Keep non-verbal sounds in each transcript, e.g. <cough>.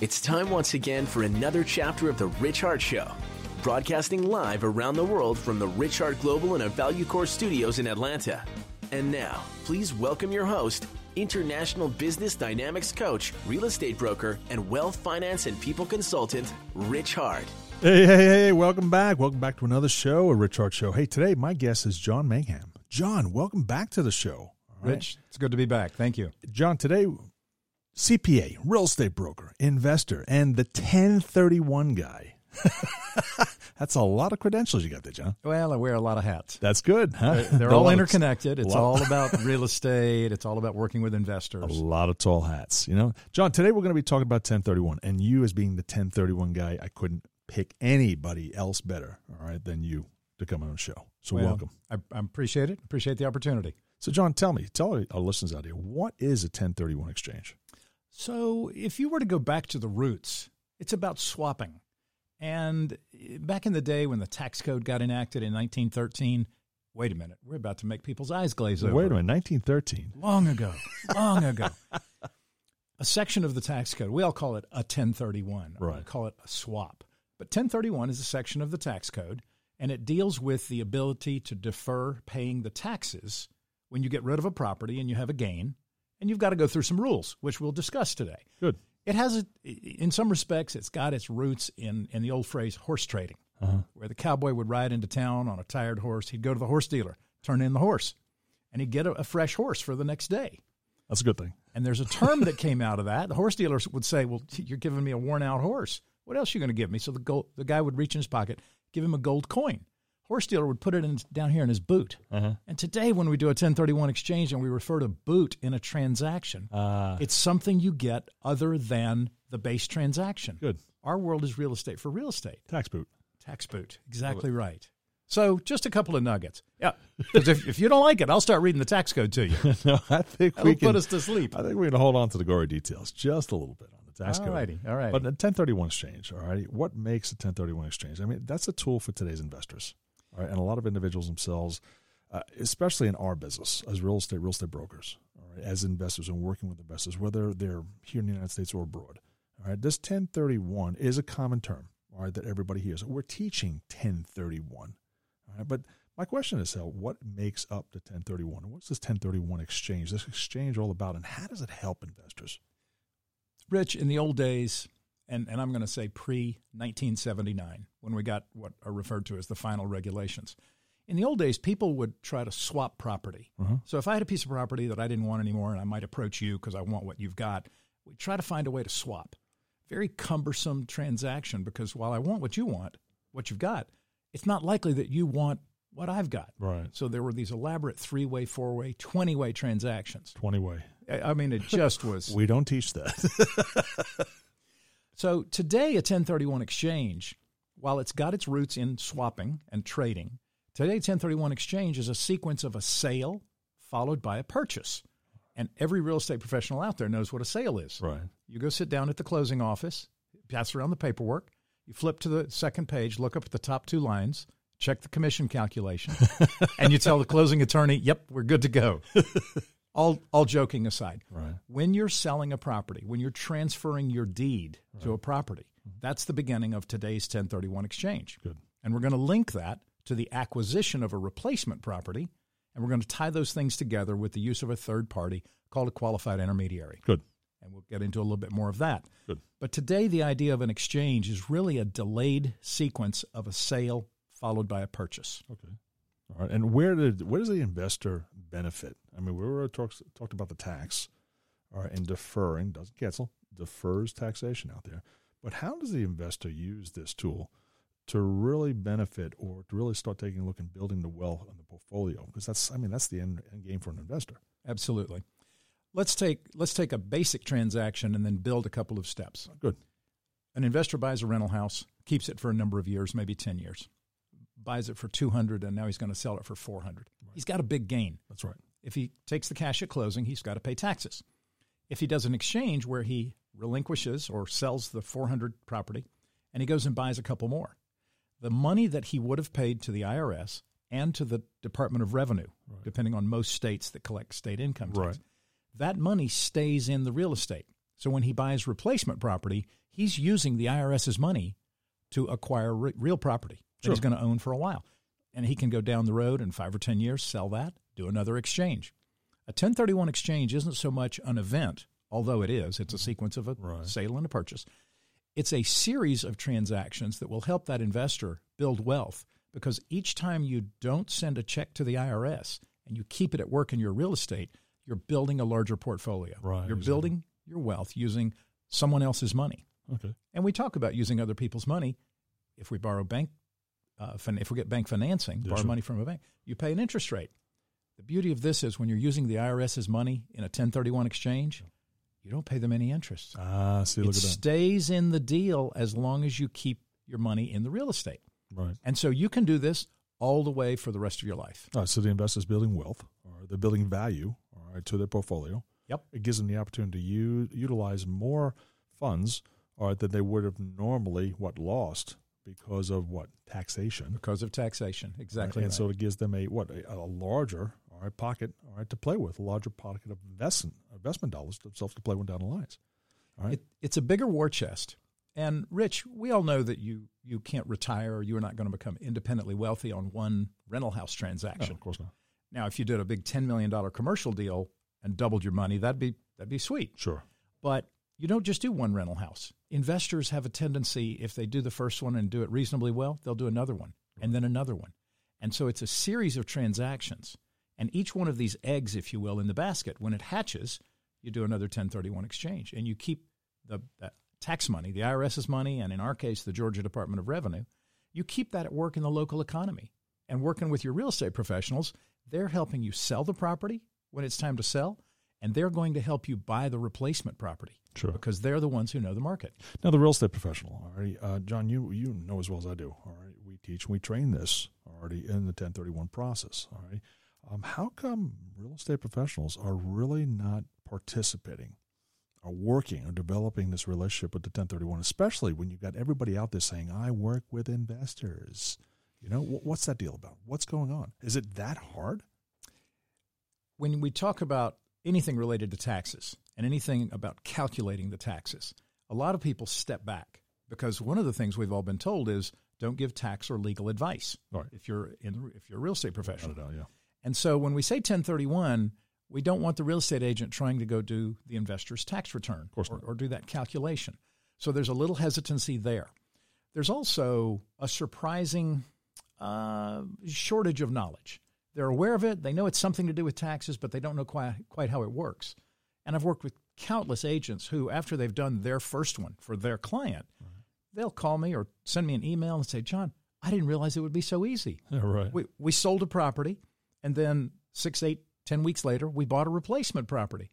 It's time once again for another chapter of The Rich Hart Show, broadcasting live around the world from the Rich Hart Global and Value Core studios in Atlanta. And now, please welcome your host, international business dynamics coach, real estate broker, and wealth finance and people consultant, Rich Hart. Hey, hey, hey, welcome back. Welcome back to another show, a Rich Hart Show. Hey, today my guest is John Mangham. John, welcome back to the show. All right. Rich, it's good to be back. Thank you. John, today, CPA, real estate broker, investor, and the 1031 guy. <laughs> That's a lot of credentials you got there, John. Well, I wear a lot of hats. That's good. Huh? They're, they're <laughs> all interconnected. It's all <laughs> about real estate. It's all about working with investors. A lot of tall hats, you know. John, today we're going to be talking about 1031, and you as being the 1031 guy, I couldn't pick anybody else better, all right, than you to come on the show. So Well, welcome. I, I appreciate it. Appreciate the opportunity. So, John, tell me, tell our our listeners out here, what is a 1031 exchange? So, if you were to go back to the roots, it's about swapping. And eh, back in the day when the tax code got enacted in 1913, wait a minute, we're about to make people's eyes glaze over. Wait a minute, 1913. Long ago, <laughs> long ago. A section of the tax code, we all call it a 1031, or we Right. call it a swap. But 1031 is a section of the tax code, and it deals with the ability to defer paying the taxes when you get rid of a property and you have a gain, and you've got to go through some rules, which we'll discuss today. Good. It has, a, in some respects, it's got its roots in, in the old phrase horse trading, Uh-huh. where the cowboy would ride into town on a tired horse. He'd go to the horse dealer, turn in the horse, and he'd get a, a fresh horse for the next day. That's a good thing. And there's a term that came out of that. The horse dealers would say, "Well, <laughs> you're giving me a worn out horse. What else are you going to give me?" So the gold, the guy would reach in his pocket, give him a gold coin. Horse dealer would put it in down here in his boot. Uh-huh. And today, when we do a 1031 exchange and we refer to boot in a transaction, Uh, it's something you get other than the base transaction. good. Our world is real estate for real estate. Tax boot. Tax boot. Exactly right. So, just a couple of nuggets. Yeah. Because if, if you don't like it, I'll start reading the tax code to you. <laughs> no, I think That'll we can put us to sleep. I think we're going to hold on to the gory details just a little bit on the tax code. All righty. All right. But a 1031 exchange, all right, what makes a 1031 exchange? I mean, that's a tool for today's investors, all right, and a lot of individuals themselves, uh, especially in our business as real estate, real estate brokers, right, as investors and working with investors, whether they're here in the United States or abroad. All right, this 1031 is a common term, all right, that everybody hears. We're teaching 1031, all right, but my question is, uh, what makes up the 1031? What's this 1031 exchange? This exchange all about, and how does it help investors? Rich, in the old days, and, and I'm going to say pre 1979, when we got what are referred to as the final regulations, in the old days, people would try to swap property. Uh-huh. So if I had a piece of property that I didn't want anymore and I might approach you because I want what you've got, we try to find a way to swap. Very cumbersome transaction because while I want what you want, what you've got, it's not likely that you want what I've got. Right. So there were these elaborate three way, four way, 20 way transactions. 20 way. I I mean, it just <laughs> was. We don't teach that. <laughs> So today, a 1031 exchange, while it's got its roots in swapping and trading, today 1031 exchange is a sequence of a sale followed by a purchase. And every real estate professional out there knows what a sale is. right. You go sit down at the closing office, pass around the paperwork, you flip to the second page, look up at the top two lines, check the commission calculation, <laughs> and you tell the closing attorney, "Yep, we're good to go." <laughs> all all joking aside, Right. when you're selling a property, when you're transferring your deed to a property, that's the beginning of today's 1031 exchange. Good. And we're going to link that to the acquisition of a replacement property, and we're going to tie those things together with the use of a third party called a qualified intermediary. Good. And we'll get into a little bit more of that. Good. But today, the idea of an exchange is really a delayed sequence of a sale followed by a purchase. Okay. All right. And where did where does the investor benefit? I mean, we were talked talked about the tax, all right, and deferring doesn't cancel, defers taxation out there. But how does the investor use this tool to really benefit or to really start taking a look and building the wealth in the portfolio? Because that's I mean that's the end, end game for an investor. Absolutely. Let's take let's take a basic transaction and then build a couple of steps. Good. An investor buys a rental house, keeps it for a number of years, maybe 10 years. Buys it for 200 and now he's going to sell it for 400. He's got a big gain. That's right. If he takes the cash at closing, he's got to pay taxes. If he does an exchange where he relinquishes or sells the 400 property and he goes and buys a couple more, the money that he would have paid to the IRS and to the Department of Revenue, depending on most states that collect state income tax, Right. that money stays in the real estate. So when he buys replacement property, he's using the IRS's money to acquire re- real property that Sure. he's going to own for a while. And he can go down the road in five or 10 years, sell that, do another exchange. A 1031 exchange isn't so much an event, although it is, it's a sequence of a Right. sale and a purchase. It's a series of transactions that will help that investor build wealth because each time you don't send a check to the IRS and you keep it at work in your real estate, you're building a larger portfolio. Right, You're exactly. building your wealth using someone else's money. Okay. And we talk about using other people's money. If we borrow bank, uh, if we get bank financing, borrow money from a bank, you pay an interest rate. The beauty of this is when you're using the IRS's money in a 1031 exchange, you don't pay them any interest. Ah, see, it at that. stays in the deal as long as you keep your money in the real estate. Right. And so you can do this all the way for the rest of your life. All right, so the investor's building wealth, or they're building value, all right, to their portfolio. Yep. It gives them the opportunity to u- utilize more funds, all right, that they would have normally what lost because of what taxation. Because of taxation. Exactly. And right. so it gives them a what a, a larger all right pocket all right to play with, a larger pocket of investment investment dollars themselves to play with down the lines. All right. It, it's a bigger war chest. And Rich, we all know that you you can't retire or you are not going to become independently wealthy on one rental house no, transaction. of course not. Now, if you did a big ten million dollar commercial deal and doubled your money, that'd be that'd be sweet. Sure. But you don't just do one rental house. Investors have a tendency, if they do the first one and do it reasonably well, they'll do another one and then another one. And so it's a series of transactions. And each one of these eggs, if you will, in the basket, when it hatches, you do another 1031 exchange and you keep the that tax money, the IRS's money, and in our case, the Georgia Department of Revenue, you keep that at work in the local economy. And working with your real estate professionals, they're helping you sell the property when it's time to sell, and they're going to help you buy the replacement property Sure. because they're the ones who know the market. Now, the real estate professional, all right, uh, John, you you know as well as I do. All right, we teach, and we train this already in the 1031 process. All right, um, how come real estate professionals are really not participating, or working, or developing this relationship with the 1031, especially when you've got everybody out there saying, "I work with investors." You know, wh- what's that deal about? What's going on? Is it that hard? When we talk about anything related to taxes and anything about calculating the taxes, a lot of people step back because one of the things we've all been told is don't give tax or legal advice Right. if you're in if you're a real estate professional. yeah. And so when we say 1031, we don't want the real estate agent trying to go do the investor's tax return course or, or do that calculation. So there's a little hesitancy there. There's also a surprising uh, shortage of knowledge. They're aware of it, they know it's something to do with taxes, but they don't know quite, quite how it works. And I've worked with countless agents who, after they've done their first one for their client, they'll call me or send me an email and say, John, I didn't realize it would be so easy. <laughs> Yeah, right. We, we sold a property, and then six, eight, ten weeks later, we bought a replacement property.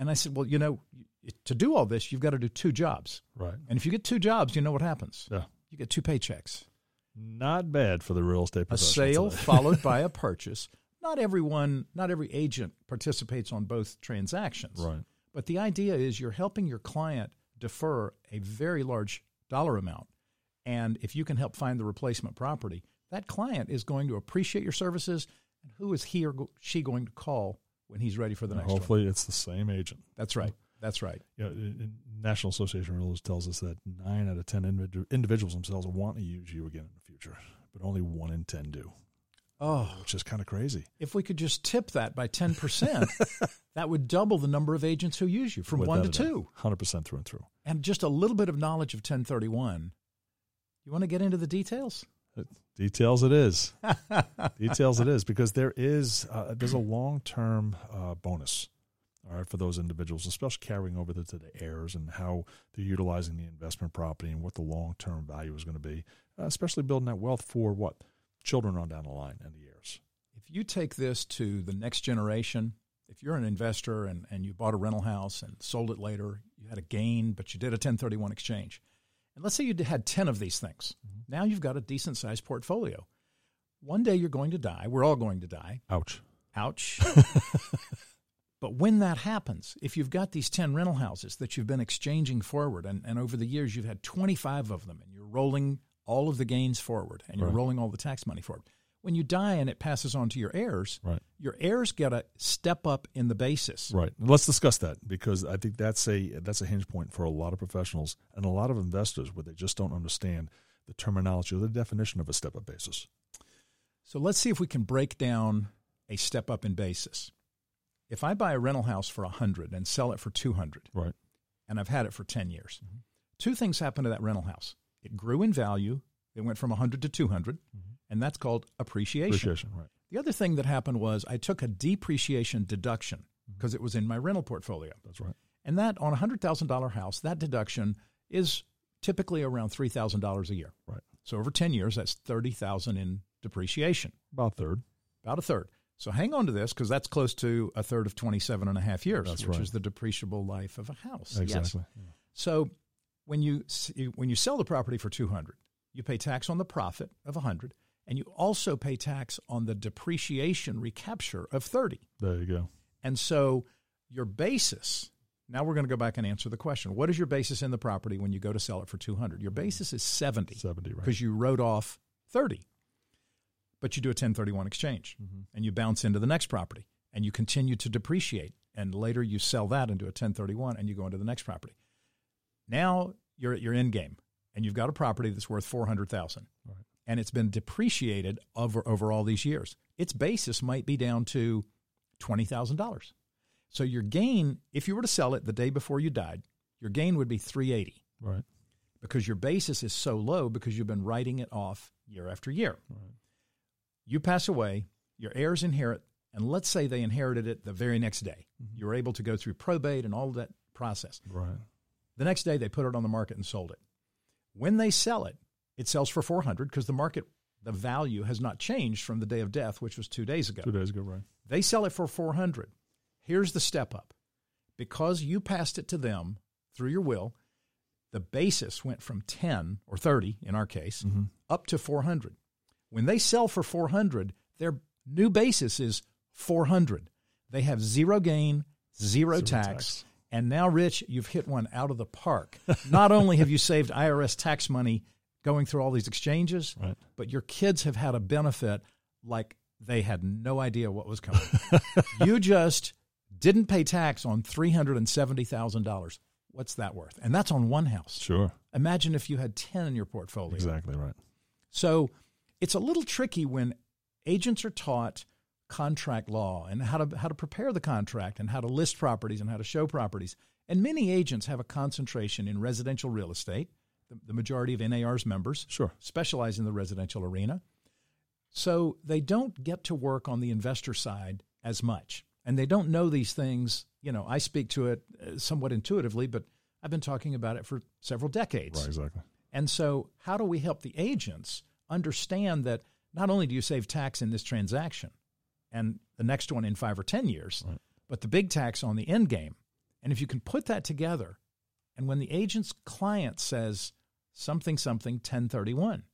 And I said, Well, you know, to do all this, you've got to do two jobs. right. And if you get two jobs, you know what happens? Yeah. You get two paychecks Not bad for the real estate a sale <laughs> followed by a purchase. Not everyone, not every agent participates on both transactions. right. But the idea is you're helping your client defer a very large dollar amount. And if you can help find the replacement property, that client is going to appreciate your services. And who is he or she going to call when he's ready for the next one? Hopefully, it's the same agent. That's right. That's right. you know, National Association of Realtors tells us that nine out of ten individuals themselves want to use you again in the future, but only one in ten do, Oh, which is kind of crazy. if we could just tip that by 10%, <laughs> that would double the number of agents who use you from one to two. hundred percent through and through. And just a little bit of knowledge of 1031. You want to get into the details? Details it is, <laughs> details it is, because there is uh, there's a long term uh, bonus. All right, for those individuals, especially carrying over to the heirs and how they're utilizing the investment property and what the long term value is going to be, uh, Uh, especially building that wealth for what children on down the line and the heirs. If you take this to the next generation, if you're an investor and, and you bought a rental house and sold it later, you had a gain, but you did a 1031 exchange. And let's say you had 10 of these things. Mm-hmm. Now you've got a decent sized portfolio. One day you're going to die. We're all going to die. Ouch. Ouch. <laughs> but when that happens, if you've got these 10 rental houses that you've been exchanging forward, and, and over the years you've had 25 of them, and you're rolling all of the gains forward and you're Right. rolling all the tax money forward, when you die and it passes on to your heirs, Right. your heirs get a step up in the basis. Right. Let's discuss that because I think that's a that's a hinge point for a lot of professionals and a lot of investors where they just don't understand the terminology or the definition of a step up basis. So let's see if we can break down a step up in basis. If I buy a rental house for 100 and sell it for 200 Right. and I've had it for 10 years, mm-hmm. two things happen to that rental house. It grew in value. It went from 100 to 200, mm-hmm. and that's called appreciation. Appreciation. Right. The other thing that happened was I took a depreciation deduction mm-hmm. because it was in my rental portfolio. That's right. And that on a $100,000 house, that deduction is typically around $3,000 a year. Right. So over 10 years, that's 30,000 in depreciation, About a third. about a third. So hang on to this because that's close to a third of 27 and a half years, That's which right. is the depreciable life of a house. Yes. Exactly. Yeah. So when you when you sell the property for 200, you pay tax on the profit of 100 and you also pay tax on the depreciation recapture of 30. There you go. And so your basis, now we're going to go back and answer the question. What is your basis in the property when you go to sell it for 200? Your basis is 70 70, right. because you wrote off 30. But you do a 1031 exchange Mm-hmm. and you bounce into the next property and you continue to depreciate and later you sell that do a 1031 and you go into the next property. Now you're at your end game and you've got a property that's worth 400,000 Right. and it's been depreciated over over all these years. Its basis might be down to $20,000. So your gain if you were to sell it the day before you died, your gain would be 380 Right. because your basis is so low because you've been writing it off year after year. You pass away, your heirs inherit, and let's say they inherited it the very next day. Mm-hmm. You're able to go through probate and all that process. Right. The next day they put it on the market and sold it. When they sell it, it sells for 400 because the market the value has not changed from the day of death, which was 2 days ago. Two days ago, right. They sell it for 400. Here's the step up. Because you passed it to them through your will, the basis went from 10 or 30 in our case Mm-hmm. up to 400. When they sell for 400, their new basis is 400. They have zero gain, zero, Zero tax, tax. And now, Rich, you've hit one out of the park. <laughs> Not only have you saved IRS tax money going through all these exchanges, Right. but your kids have had a benefit like they had no idea what was coming. <laughs> you just didn't pay tax on $370,000. What's that worth? And that's on one house. Sure. Imagine if you had 10 in your portfolio. Exactly right. So it's a little tricky when agents are taught contract law and how to how to prepare the contract and how to list properties and how to show properties. And many agents have a concentration in residential real estate. The, the majority of NAR's members Sure. specialize in the residential arena. So they don't get to work on the investor side as much. And they don't know these things. You know, I speak to it uh, somewhat intuitively, but I've been talking about it for several decades. Right. Exactly. And so, how do we help the agents understand that not only do you save tax in this transaction and the next one in five or 10 years, Right. but the big tax on the end game? And if you can put that together, and when the agent's client says something, something, 1031,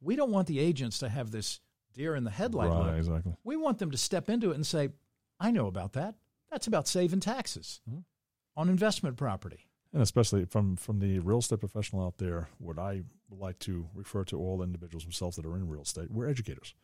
we don't want the agents to have this deer in the headlight right. look. Exactly. We want them to step into it and say, I know about that. That's about saving taxes Mhm. on investment property. And especially from from the real estate professional out there, what I would like to refer to all individuals themselves that are in real estate, we're educators.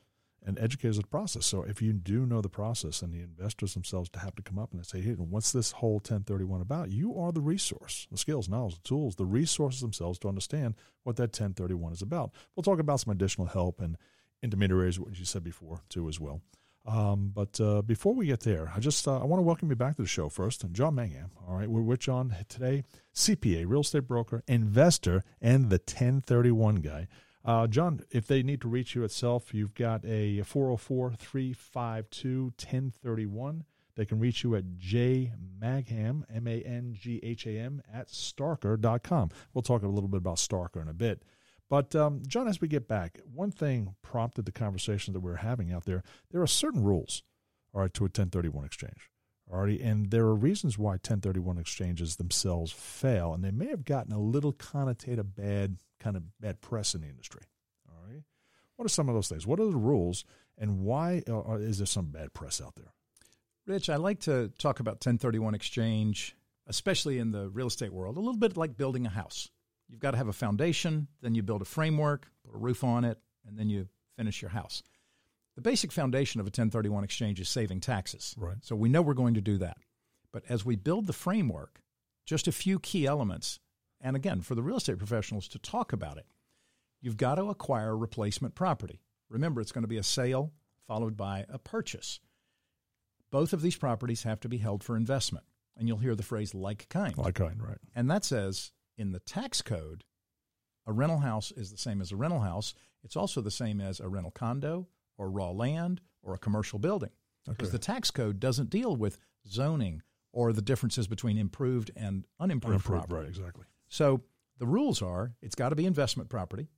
And educators of the process. So if you do know the process and the investors themselves to have to come up and say, hey, what's this whole 1031 about? You are the resource, the skills, knowledge, the tools, the resources themselves to understand what that 1031 is about. We'll talk about some additional help and intermediaries, what you said before, too, as well. Um, but uh, before we get there, I just uh, I want to welcome you back to the show first, and John Mangham. All right, we're with John today, CPA, real estate broker, investor, and the 1031 guy. Uh, John, if they need to reach you itself, you've got a 404 352 1031. They can reach you at jmangham, M A N G H A M, at starker.com. We'll talk a little bit about Starker in a bit. But, um, John, as we get back, one thing prompted the conversation that we're having out there. There are certain rules, all right, to a 1031 exchange. Right, and there are reasons why 1031 exchanges themselves fail, and they may have gotten a little connotative bad, kind of bad press in the industry. All right, what are some of those things? What are the rules, and why uh, is there some bad press out there? Rich, I like to talk about 1031 exchange, especially in the real estate world, a little bit like building a house. You've got to have a foundation, then you build a framework, put a roof on it, and then you finish your house. The the basic foundation of a 1031 exchange is saving taxes. Right. So we know we're going to do that. But as we build the framework, just a few key elements, and again, for the real estate professionals to talk about it, you've got to acquire replacement property. Remember, it's going to be a sale followed by a purchase. Both of these properties have to be held for investment. And you'll hear the phrase like kind. Like kind, right? And that says in the tax code, a rental house is the same as a rental house. It's also the same as a rental condo or raw land or a commercial building. Because the tax code doesn't deal with zoning or the differences between improved and unimproved, Unimproved, property. right? Exactly. So the rules are it's got to be investment property.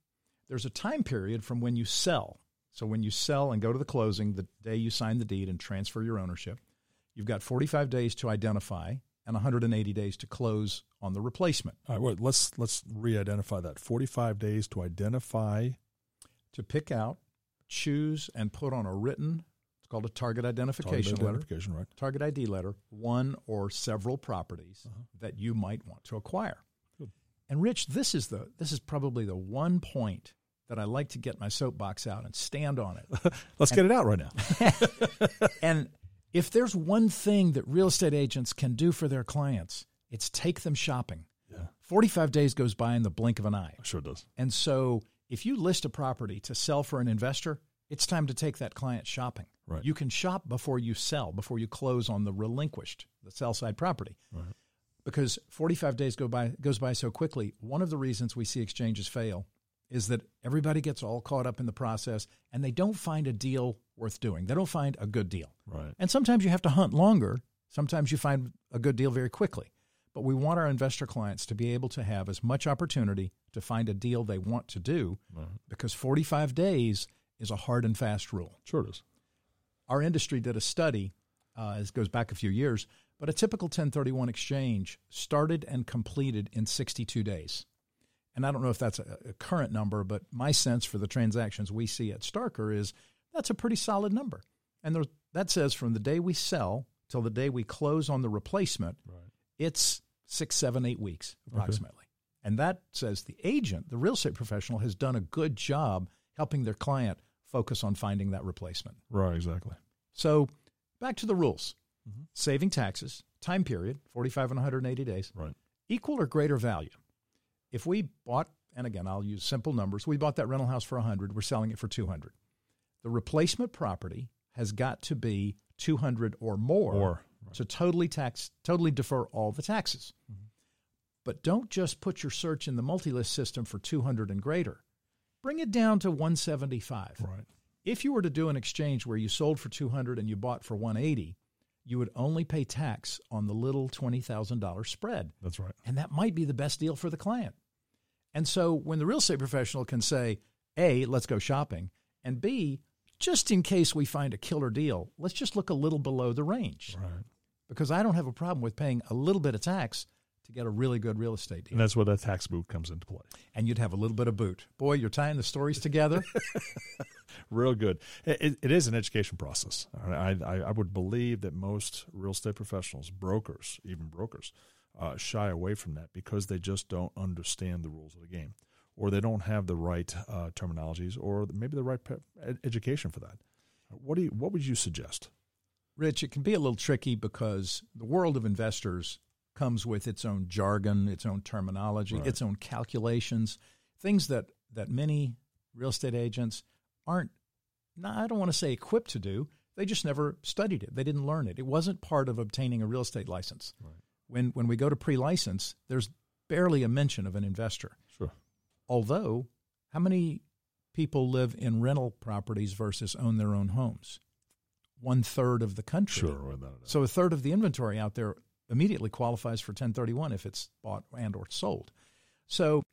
There's a time period from when you sell. So when you sell and go to the closing, the day you sign the deed and transfer your ownership, you've got 45 days to identify and 180 days to close on the replacement. All right. Well, let's let's re-identify that. Forty-five days to identify. To pick out, choose, and put on a written, it's called a target identification target letter, identification, right? target ID letter, one or several properties Uh-huh. that you might want to acquire. And Rich, this is the this is probably the one point that I like to get my soapbox out and stand on it. <laughs> Let's get it out right now. <laughs> and if there's one thing that real estate agents can do for their clients, it's take them shopping. Yeah, 45 days goes by in the blink of an eye. sure does. And so if you list a property to sell for an investor, it's time to take that client shopping. Right. You can shop before you sell, before you close on the relinquished, the sell side property. Right. Because 45 days go by goes by so quickly. One of the reasons we see exchanges fail is that everybody gets all caught up in the process and they don't find a deal worth doing. They don't find a good deal. Right. And sometimes you have to hunt longer. Sometimes you find a good deal very quickly. But we want our investor clients to be able to have as much opportunity to find a deal they want to do Right. because 45 days is a hard and fast rule. Sure does. Our industry did a study, uh, this goes back a few years, but a typical 1031 exchange started and completed in 62 days. And I don't know if that's a, a current number, but my sense for the transactions we see at Starker is that's a pretty solid number. And there, that says from the day we sell till the day we close on the replacement, Right. it's six, seven, eight weeks approximately. And that says the agent, the real estate professional, has done a good job helping their client focus on finding that replacement. Right. Exactly. So back to the rules Mhm. saving taxes, time period, 45 and 180 days, Right. equal or greater value. If we bought, and again, I'll use simple numbers, we bought that rental house for 100, we're selling it for 200. The replacement property has got to be 200 or more Or to totally tax, totally defer all the taxes. Mm-hmm. But don't just put your search in the multi-list system for 200 and greater. Bring it down to 175. right. If you were to do an exchange where you sold for 200 and you bought for 180, you would only pay tax on the little $20,000 spread. That's right. And that might be the best deal for the client. And so when the real estate professional can say, A, let's go shopping, and B, just in case we find a killer deal, let's just look a little below the range. Right. Because I don't have a problem with paying a little bit of tax to get a really good real estate deal. And that's where that tax boot comes into play. And you'd have a little bit of boot. Boy, you're tying the stories together. <laughs> Real good. It, it- is an education process. I, I, I would believe that most real estate professionals, brokers, even brokers, uh, shy away from that because they just don't understand the rules of the game, or they don't have the right uh, terminologies, or maybe the right pe- education for that. What do you? What would you suggest? Rich, it can be a little tricky because the world of investors comes with its own jargon, its own terminology, Right. its own calculations, things that, that many real estate agents aren't, I don't want to say equipped to do. They just never studied it. They didn't learn it. It wasn't part of obtaining a real estate license. Right. When, when we go to pre license, there's barely a mention of an investor. Sure. Although, how many people live in rental properties versus own their own homes? One third of the country. Sure. without a doubt. So a third of the inventory out there immediately qualifies for 1031 if it's bought and or sold. So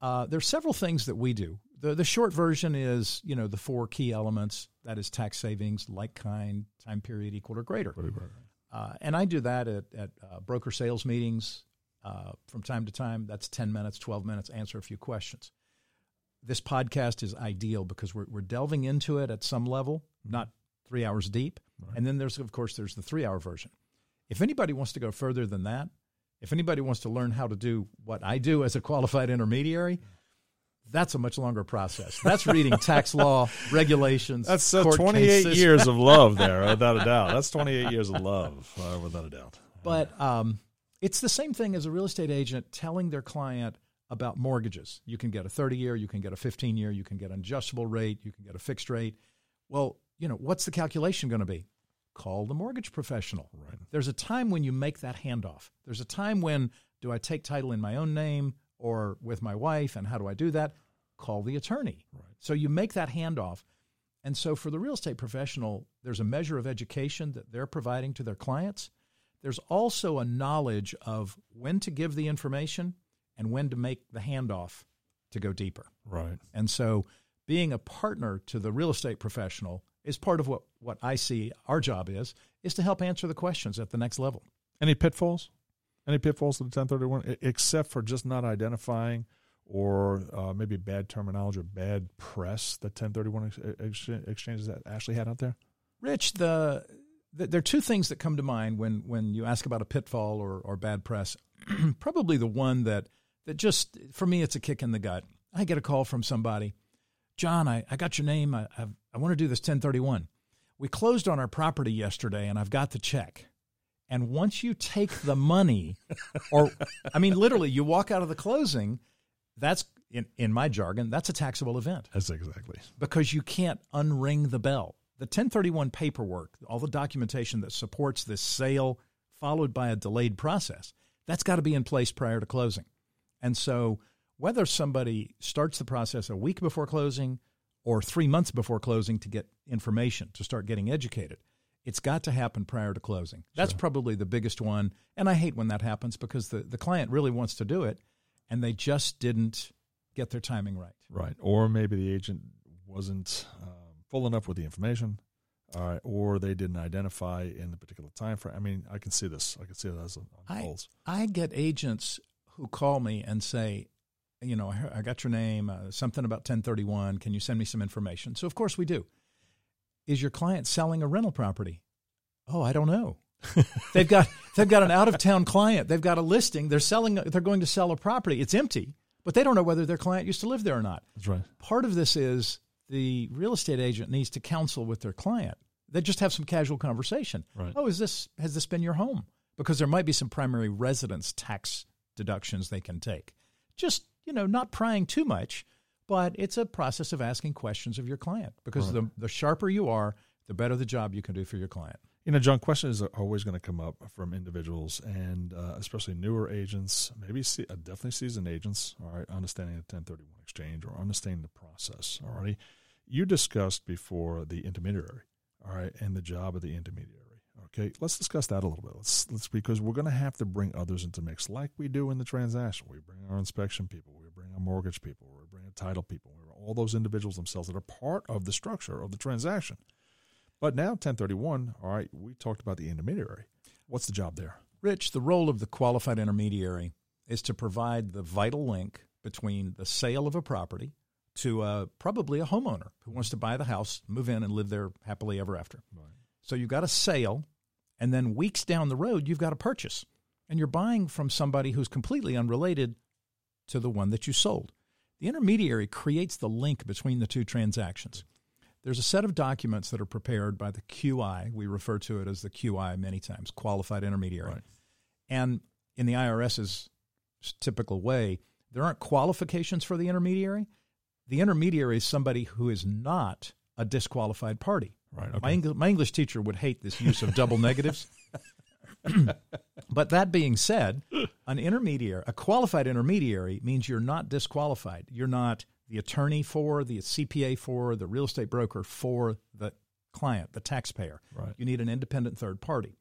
uh, there's several things that we do. The, the short version is, you know, the four key elements. That is tax savings, like kind, time period equal or greater. Uh, and I do that at, at uh, broker sales meetings uh, from time to time. That's 10 minutes, 12 minutes, answer a few questions. This podcast is ideal because we're, we're delving into it at some level, not three hours deep. Right. And then there's, of course, there's the three hour version. If anybody wants to go further than that, if anybody wants to learn how to do what I do as a qualified intermediary, That's a much longer process. That's reading tax <laughs> law, regulations. That's uh, court 28 cases. years of love there, <laughs> without a doubt. That's 28 years of love, uh, without a doubt. But um, it's the same thing as a real estate agent telling their client about mortgages. You can get a 30 year, you can get a 15 year, you can get an adjustable rate, you can get a fixed rate. Well, you know, what's the calculation going to be? Call the mortgage professional. Right. There's a time when you make that handoff. There's a time when do I take title in my own name or with my wife, and how do I do that? Call the attorney. Right. So you make that handoff. And so for the real estate professional, there's a measure of education that they're providing to their clients. There's also a knowledge of when to give the information and when to make the handoff to go deeper. Right. And so being a partner to the real estate professional is part of what, what I see our job is, is to help answer the questions at the next level. Any pitfalls? Any pitfalls to the 1031, e- except for just not identifying or uh, maybe bad terminology or bad press that 1031 ex- ex- exchanges that Ashley had out there? Rich, the, the there are two things that come to mind when when you ask about a pitfall or, or bad press. <clears throat> Probably the one that that just for me it's a kick in the gut. I get a call from somebody, John, I, I got your name. I I've, I want to do this 1031. We closed on our property yesterday, and I've got the check. And once you take the money, or I mean, literally, you walk out of the closing, that's in, in my jargon, that's a taxable event That's exactly. because you can't unring the bell. The 1031 paperwork, all the documentation that supports this sale, followed by a delayed process, that's got to be in place prior to closing. And so, whether somebody starts the process a week before closing or three months before closing to get information, to start getting educated, it's got to happen prior to closing. That's probably the biggest one. And I hate when that happens because the, the client really wants to do it and they just didn't get their timing right. Right. Or maybe the agent wasn't um, full enough with the information. Or they didn't identify in the particular time frame. I mean, I can see this. I can see that as it I. I get agents who call me and say, you know, I I got your name, uh, something about 1031. Can you send me some information? So, of course, we do. Is your client selling a rental property? Oh, I don't know. <laughs> they've got they've got an out of town client. They've got a listing. They're selling. They're going to sell a property. It's empty, but they don't know whether their client used to live there or not. That's right. Part of this is the real estate agent needs to counsel with their client. They just have some casual conversation. Right. Oh, is this has this been your home? Because there might be some primary residence tax deductions they can take. Just you know, not prying too much, but it's a process of asking questions of your client. Because the the sharper you are, the better the job you can do for your client. You know, John, questions are always going to come up from individuals, and uh, especially newer agents, maybe see, uh, definitely seasoned agents. All right, understanding the 1031 exchange or understanding the process. All righty, you discussed before the intermediary. All right, and the job of the intermediary. Okay, let's discuss that a little bit. Let's let's because we're going to have to bring others into mix, like we do in the transaction. We bring our inspection people, we bring our mortgage people, we bring our title people, we bring all those individuals themselves that are part of the structure of the transaction. But now 1031, all right, we talked about the intermediary. What's the job there? Rich, the role of the qualified intermediary is to provide the vital link between the sale of a property to uh, probably a homeowner who wants to buy the house, move in, and live there happily ever after. Right. So you've got a sale, and then weeks down the road, you've got a purchase. And you're buying from somebody who's completely unrelated to the one that you sold. The intermediary creates the link between the two transactions. There's a set of documents that are prepared by the QI. We refer to it as the QI many times, qualified intermediary. Right. And in the IRS's typical way, there aren't qualifications for the intermediary. The intermediary is somebody who is not a disqualified party. Right. My, Eng- my English teacher would hate this use of double negatives. <clears throat> but that being said, an intermediary, a qualified intermediary, means you're not disqualified. You're not the attorney for, the CPA for, the real estate broker for the client, the taxpayer. Right. You need an independent third party.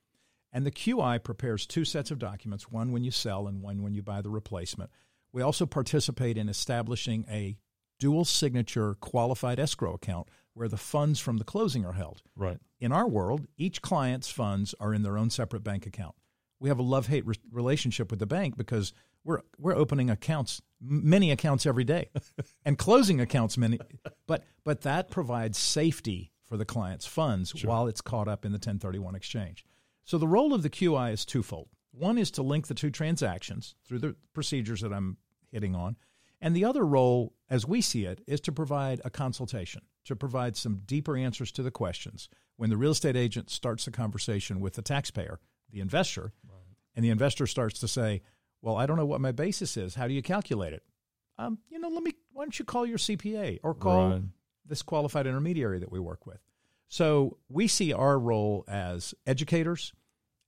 And the QI prepares two sets of documents one when you sell and one when you buy the replacement. We also participate in establishing a dual signature qualified escrow account where the funds from the closing are held. Right. In our world, each client's funds are in their own separate bank account. We have a love hate re- relationship with the bank because we're we're opening accounts, many accounts every day, <laughs> and closing accounts many. But but that provides safety for the client's funds while it's caught up in the 1031 exchange. So the role of the QI is twofold. One is to link the two transactions through the procedures that I'm hitting on, And the other role, as we see it, is to provide a consultation, to provide some deeper answers to the questions. When the real estate agent starts the conversation with the taxpayer, the investor, right. and the investor starts to say, Well, I don't know what my basis is. How do you calculate it? Um, you know, let me, why don't you call your CPA or call right. this qualified intermediary that we work with? So we see our role as educators.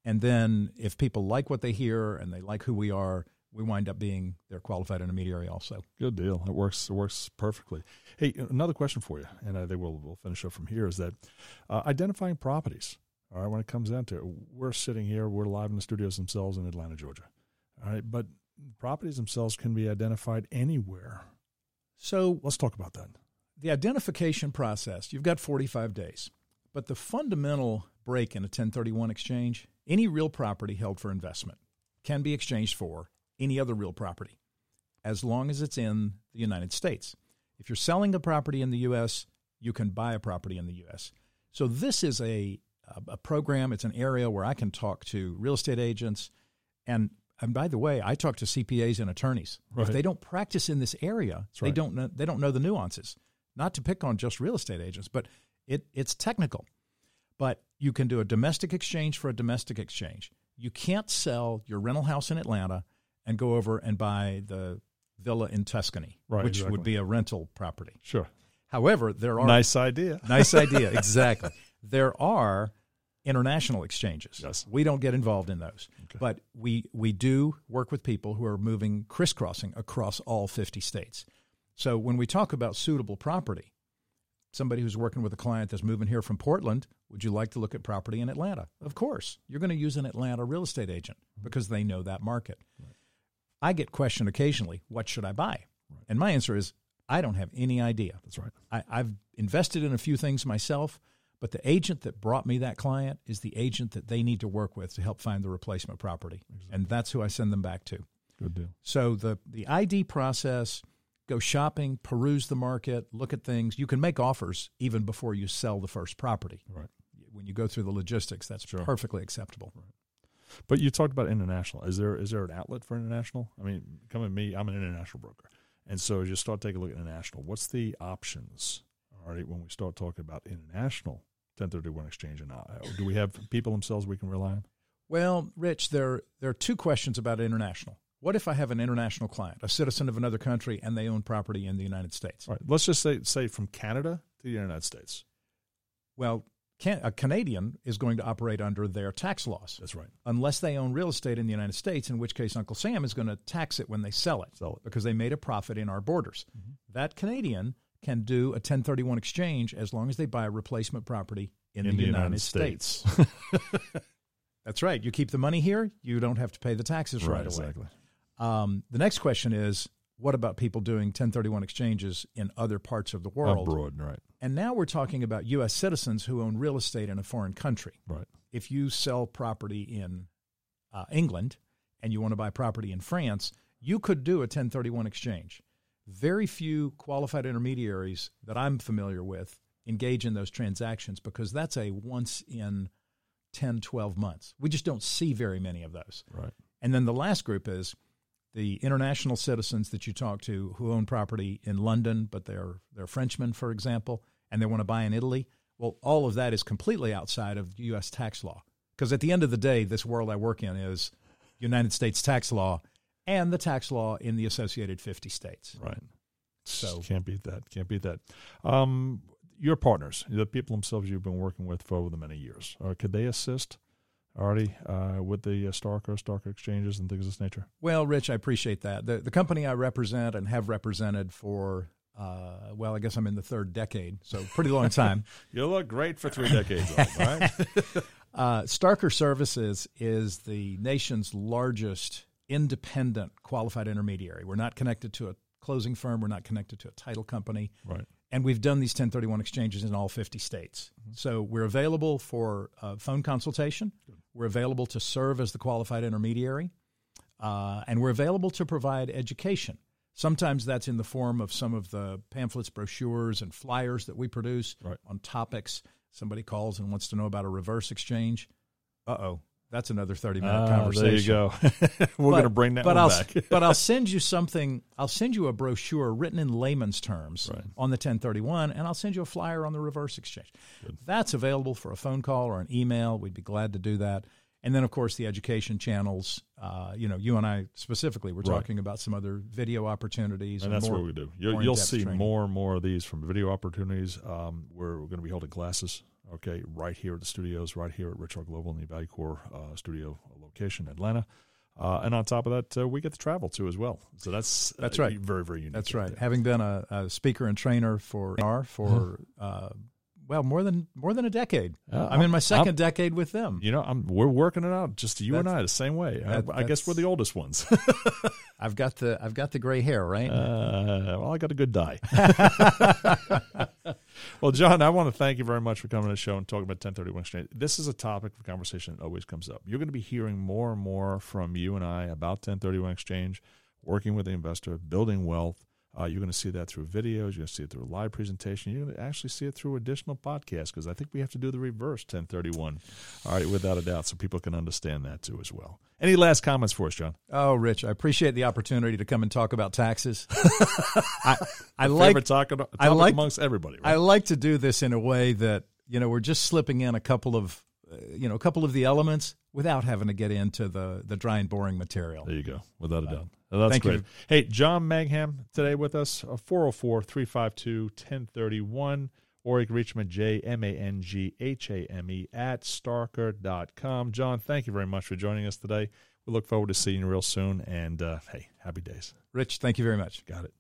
And then if people like what they hear and they like who we are, we wind up being their qualified intermediary also. Good deal. It works. It works perfectly. Hey, another question for you, and I think we'll we'll finish up from here. Is that uh, identifying properties? All right, when it comes down to it, we're sitting here, we're live in the studios themselves in Atlanta, Georgia. All right, but properties themselves can be identified anywhere. So let's talk about that. The identification process. You've got 45 days, but the fundamental break in a 1031 exchange: any real property held for investment can be exchanged for any other real property as long as it's in the United States. If you're selling a property in the U.S., you can buy a property in the U.S. So this is a a program. It's an area where I can talk to real estate agents, and and by the way, I talk to CPAs and attorneys. Right. If they don't practice in this area, That's they right. don't know, they don't know the nuances. Not to pick on just real estate agents, but it it's technical. But you can do a domestic exchange for a domestic exchange. You can't sell your rental house in Atlanta and go over and buy the villa in Tuscany, right, which exactly. would be a rental property. Sure. However, there are nice idea. <laughs> Nice idea, <laughs> exactly. there are international exchanges. Yes. We don't get involved in those. Okay. But we we do work with people who are moving crisscrossing across all 50 states. So when we talk about suitable property, somebody who's working with a client that's moving here from Portland, would you like to look at property in Atlanta? Of course. You're going to use an Atlanta real estate agent because they know that market. Right. I get questioned occasionally, what should I buy? Right. And my answer is, I don't have any idea. That's right. I, I've invested in a few things myself, but the agent that brought me that client is the agent that they need to work with to help find the replacement property. Exactly. And that's who I send them back to. Good deal. So the, the ID process, go shopping, peruse the market, look at things. You can make offers even before you sell the first property. Right. When you go through the logistics, that's sure. perfectly acceptable. Right. But you talked about international. Is there is there an outlet for international? I mean, come at me. I'm an international broker, and so just start taking a look at international. What's the options? All right, when we start talking about international 1031 exchange, and uh, do we have people themselves we can rely on? Well, Rich, there there are two questions about international. What if I have an international client, a citizen of another country, and they own property in the United States? All right. Let's just say say from Canada to the United States. Well, can, a Canadian is going to operate under their tax laws. That's right. Unless they own real estate in the United States, in which case Uncle Sam is going to tax it when they sell it, sell it. because they made a profit in our borders. Mm-hmm. That Canadian can do a 1031 exchange as long as they buy a replacement property in, in the, the, United, United States. States. <laughs> That's right. You keep the money here, you don't have to pay the taxes right, right away. Exactly. Um, the next question is what about people doing 1031 exchanges in other parts of the world? Abroad, right. And now we're talking about U.S. citizens who own real estate in a foreign country. Right. If you sell property in uh, England and you want to buy property in France, you could do a 1031 exchange. Very few qualified intermediaries that I'm familiar with engage in those transactions because that's a once in 10, 12 months. We just don't see very many of those. Right. And then the last group is the international citizens that you talk to who own property in London, but they're they're Frenchmen, for example, and they want to buy in Italy. Well, all of that is completely outside of U.S. tax law because at the end of the day, this world I work in is United States tax law and the tax law in the associated 50 states. Right. So can't beat that. Can't beat that. Um, your partners, the people themselves you've been working with for over the many years, uh, could they assist already uh, with the uh, Starker, Starker exchanges and things of this nature? Well, Rich, I appreciate that. The, the company I represent and have represented for, uh, well, I guess I'm in the third decade, so pretty long time. <laughs> you look great for three decades, right? <laughs> uh, Starker Services is the nation's largest independent qualified intermediary. We're not connected to a closing firm, we're not connected to a title company. Right and we've done these 1031 exchanges in all 50 states. Mm-hmm. So we're available for uh, phone consultation. Good. We're available to serve as the qualified intermediary, uh, and we're available to provide education. Sometimes that's in the form of some of the pamphlets, brochures, and flyers that we produce right. on topics. Somebody calls and wants to know about a reverse exchange. Uh oh, that's another thirty minute Ah, conversation. there you go. <laughs> We're going to bring that but one I'll, back. but I'll send you something. I'll send you a brochure written in layman's terms Right. on the 1031, and I'll send you a flyer on the reverse exchange. That's available for a phone call or an email. We'd be glad to do that. And then, of course, the education channels. Uh, you know, you and I specifically were Right. talking about some other video opportunities, and that's more, what we do. You'll, you'll see training. more and more of these from video opportunities. Um, we're, we're going to be holding classes, okay, right here at the studios, right here at Rich Hart Global in the ValueCore uh, studio location, Atlanta. Uh, and on top of that, uh, we get to travel too as well. So that's That's uh, right. Very very unique. That's right right. Having been a, a speaker and trainer for <laughs> NR for uh, well more than more than a decade. Uh, I'm in my 2nd I'm- decade with them. You know, I'm, we're working it out. Just you and I, the same way. I, that- I guess we're the oldest ones. <laughs> I've got the I've got the gray hair, right? Uh, well, I got a good dye. <laughs> well, John, I want to thank you very much for coming to the show and talking about 1031 Exchange. This is a topic of conversation that always comes up. You're going to be hearing more and more from you and I about 1031 Exchange, working with the investor, building wealth. Uh, you're going to see that through videos. You're going to see it through a live presentation. You're going to actually see it through additional podcasts because I think we have to do the reverse 1031. All right, without a doubt, so people can understand that too as well. Any last comments for us, John? Oh, Rich, I appreciate the opportunity to come and talk about taxes. <laughs> I, I like topic I like- amongst everybody. Right? I like to do this in a way that you know we're just slipping in a couple of you know a couple of the elements without having to get into the the dry and boring material. There you go, without a doubt. Well, that's thank you. great. Hey, John Mangham today with us, uh, 404 352 1031, or you can reach him at J M A N G H A M E at starker.com. John, thank you very much for joining us today. We look forward to seeing you real soon. And uh, hey, happy days. Rich, thank you very much. Got it.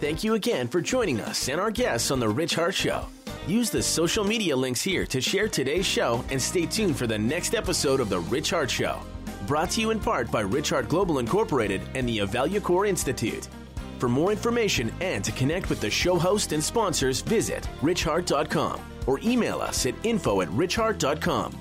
Thank you again for joining us and our guests on The Rich Hart Show. Use the social media links here to share today's show and stay tuned for the next episode of The Rich Hart Show. Brought to you in part by Rich Hart Global Incorporated and the Evaluacore Institute. For more information and to connect with the show host and sponsors, visit richhart.com or email us at info at richhart.com.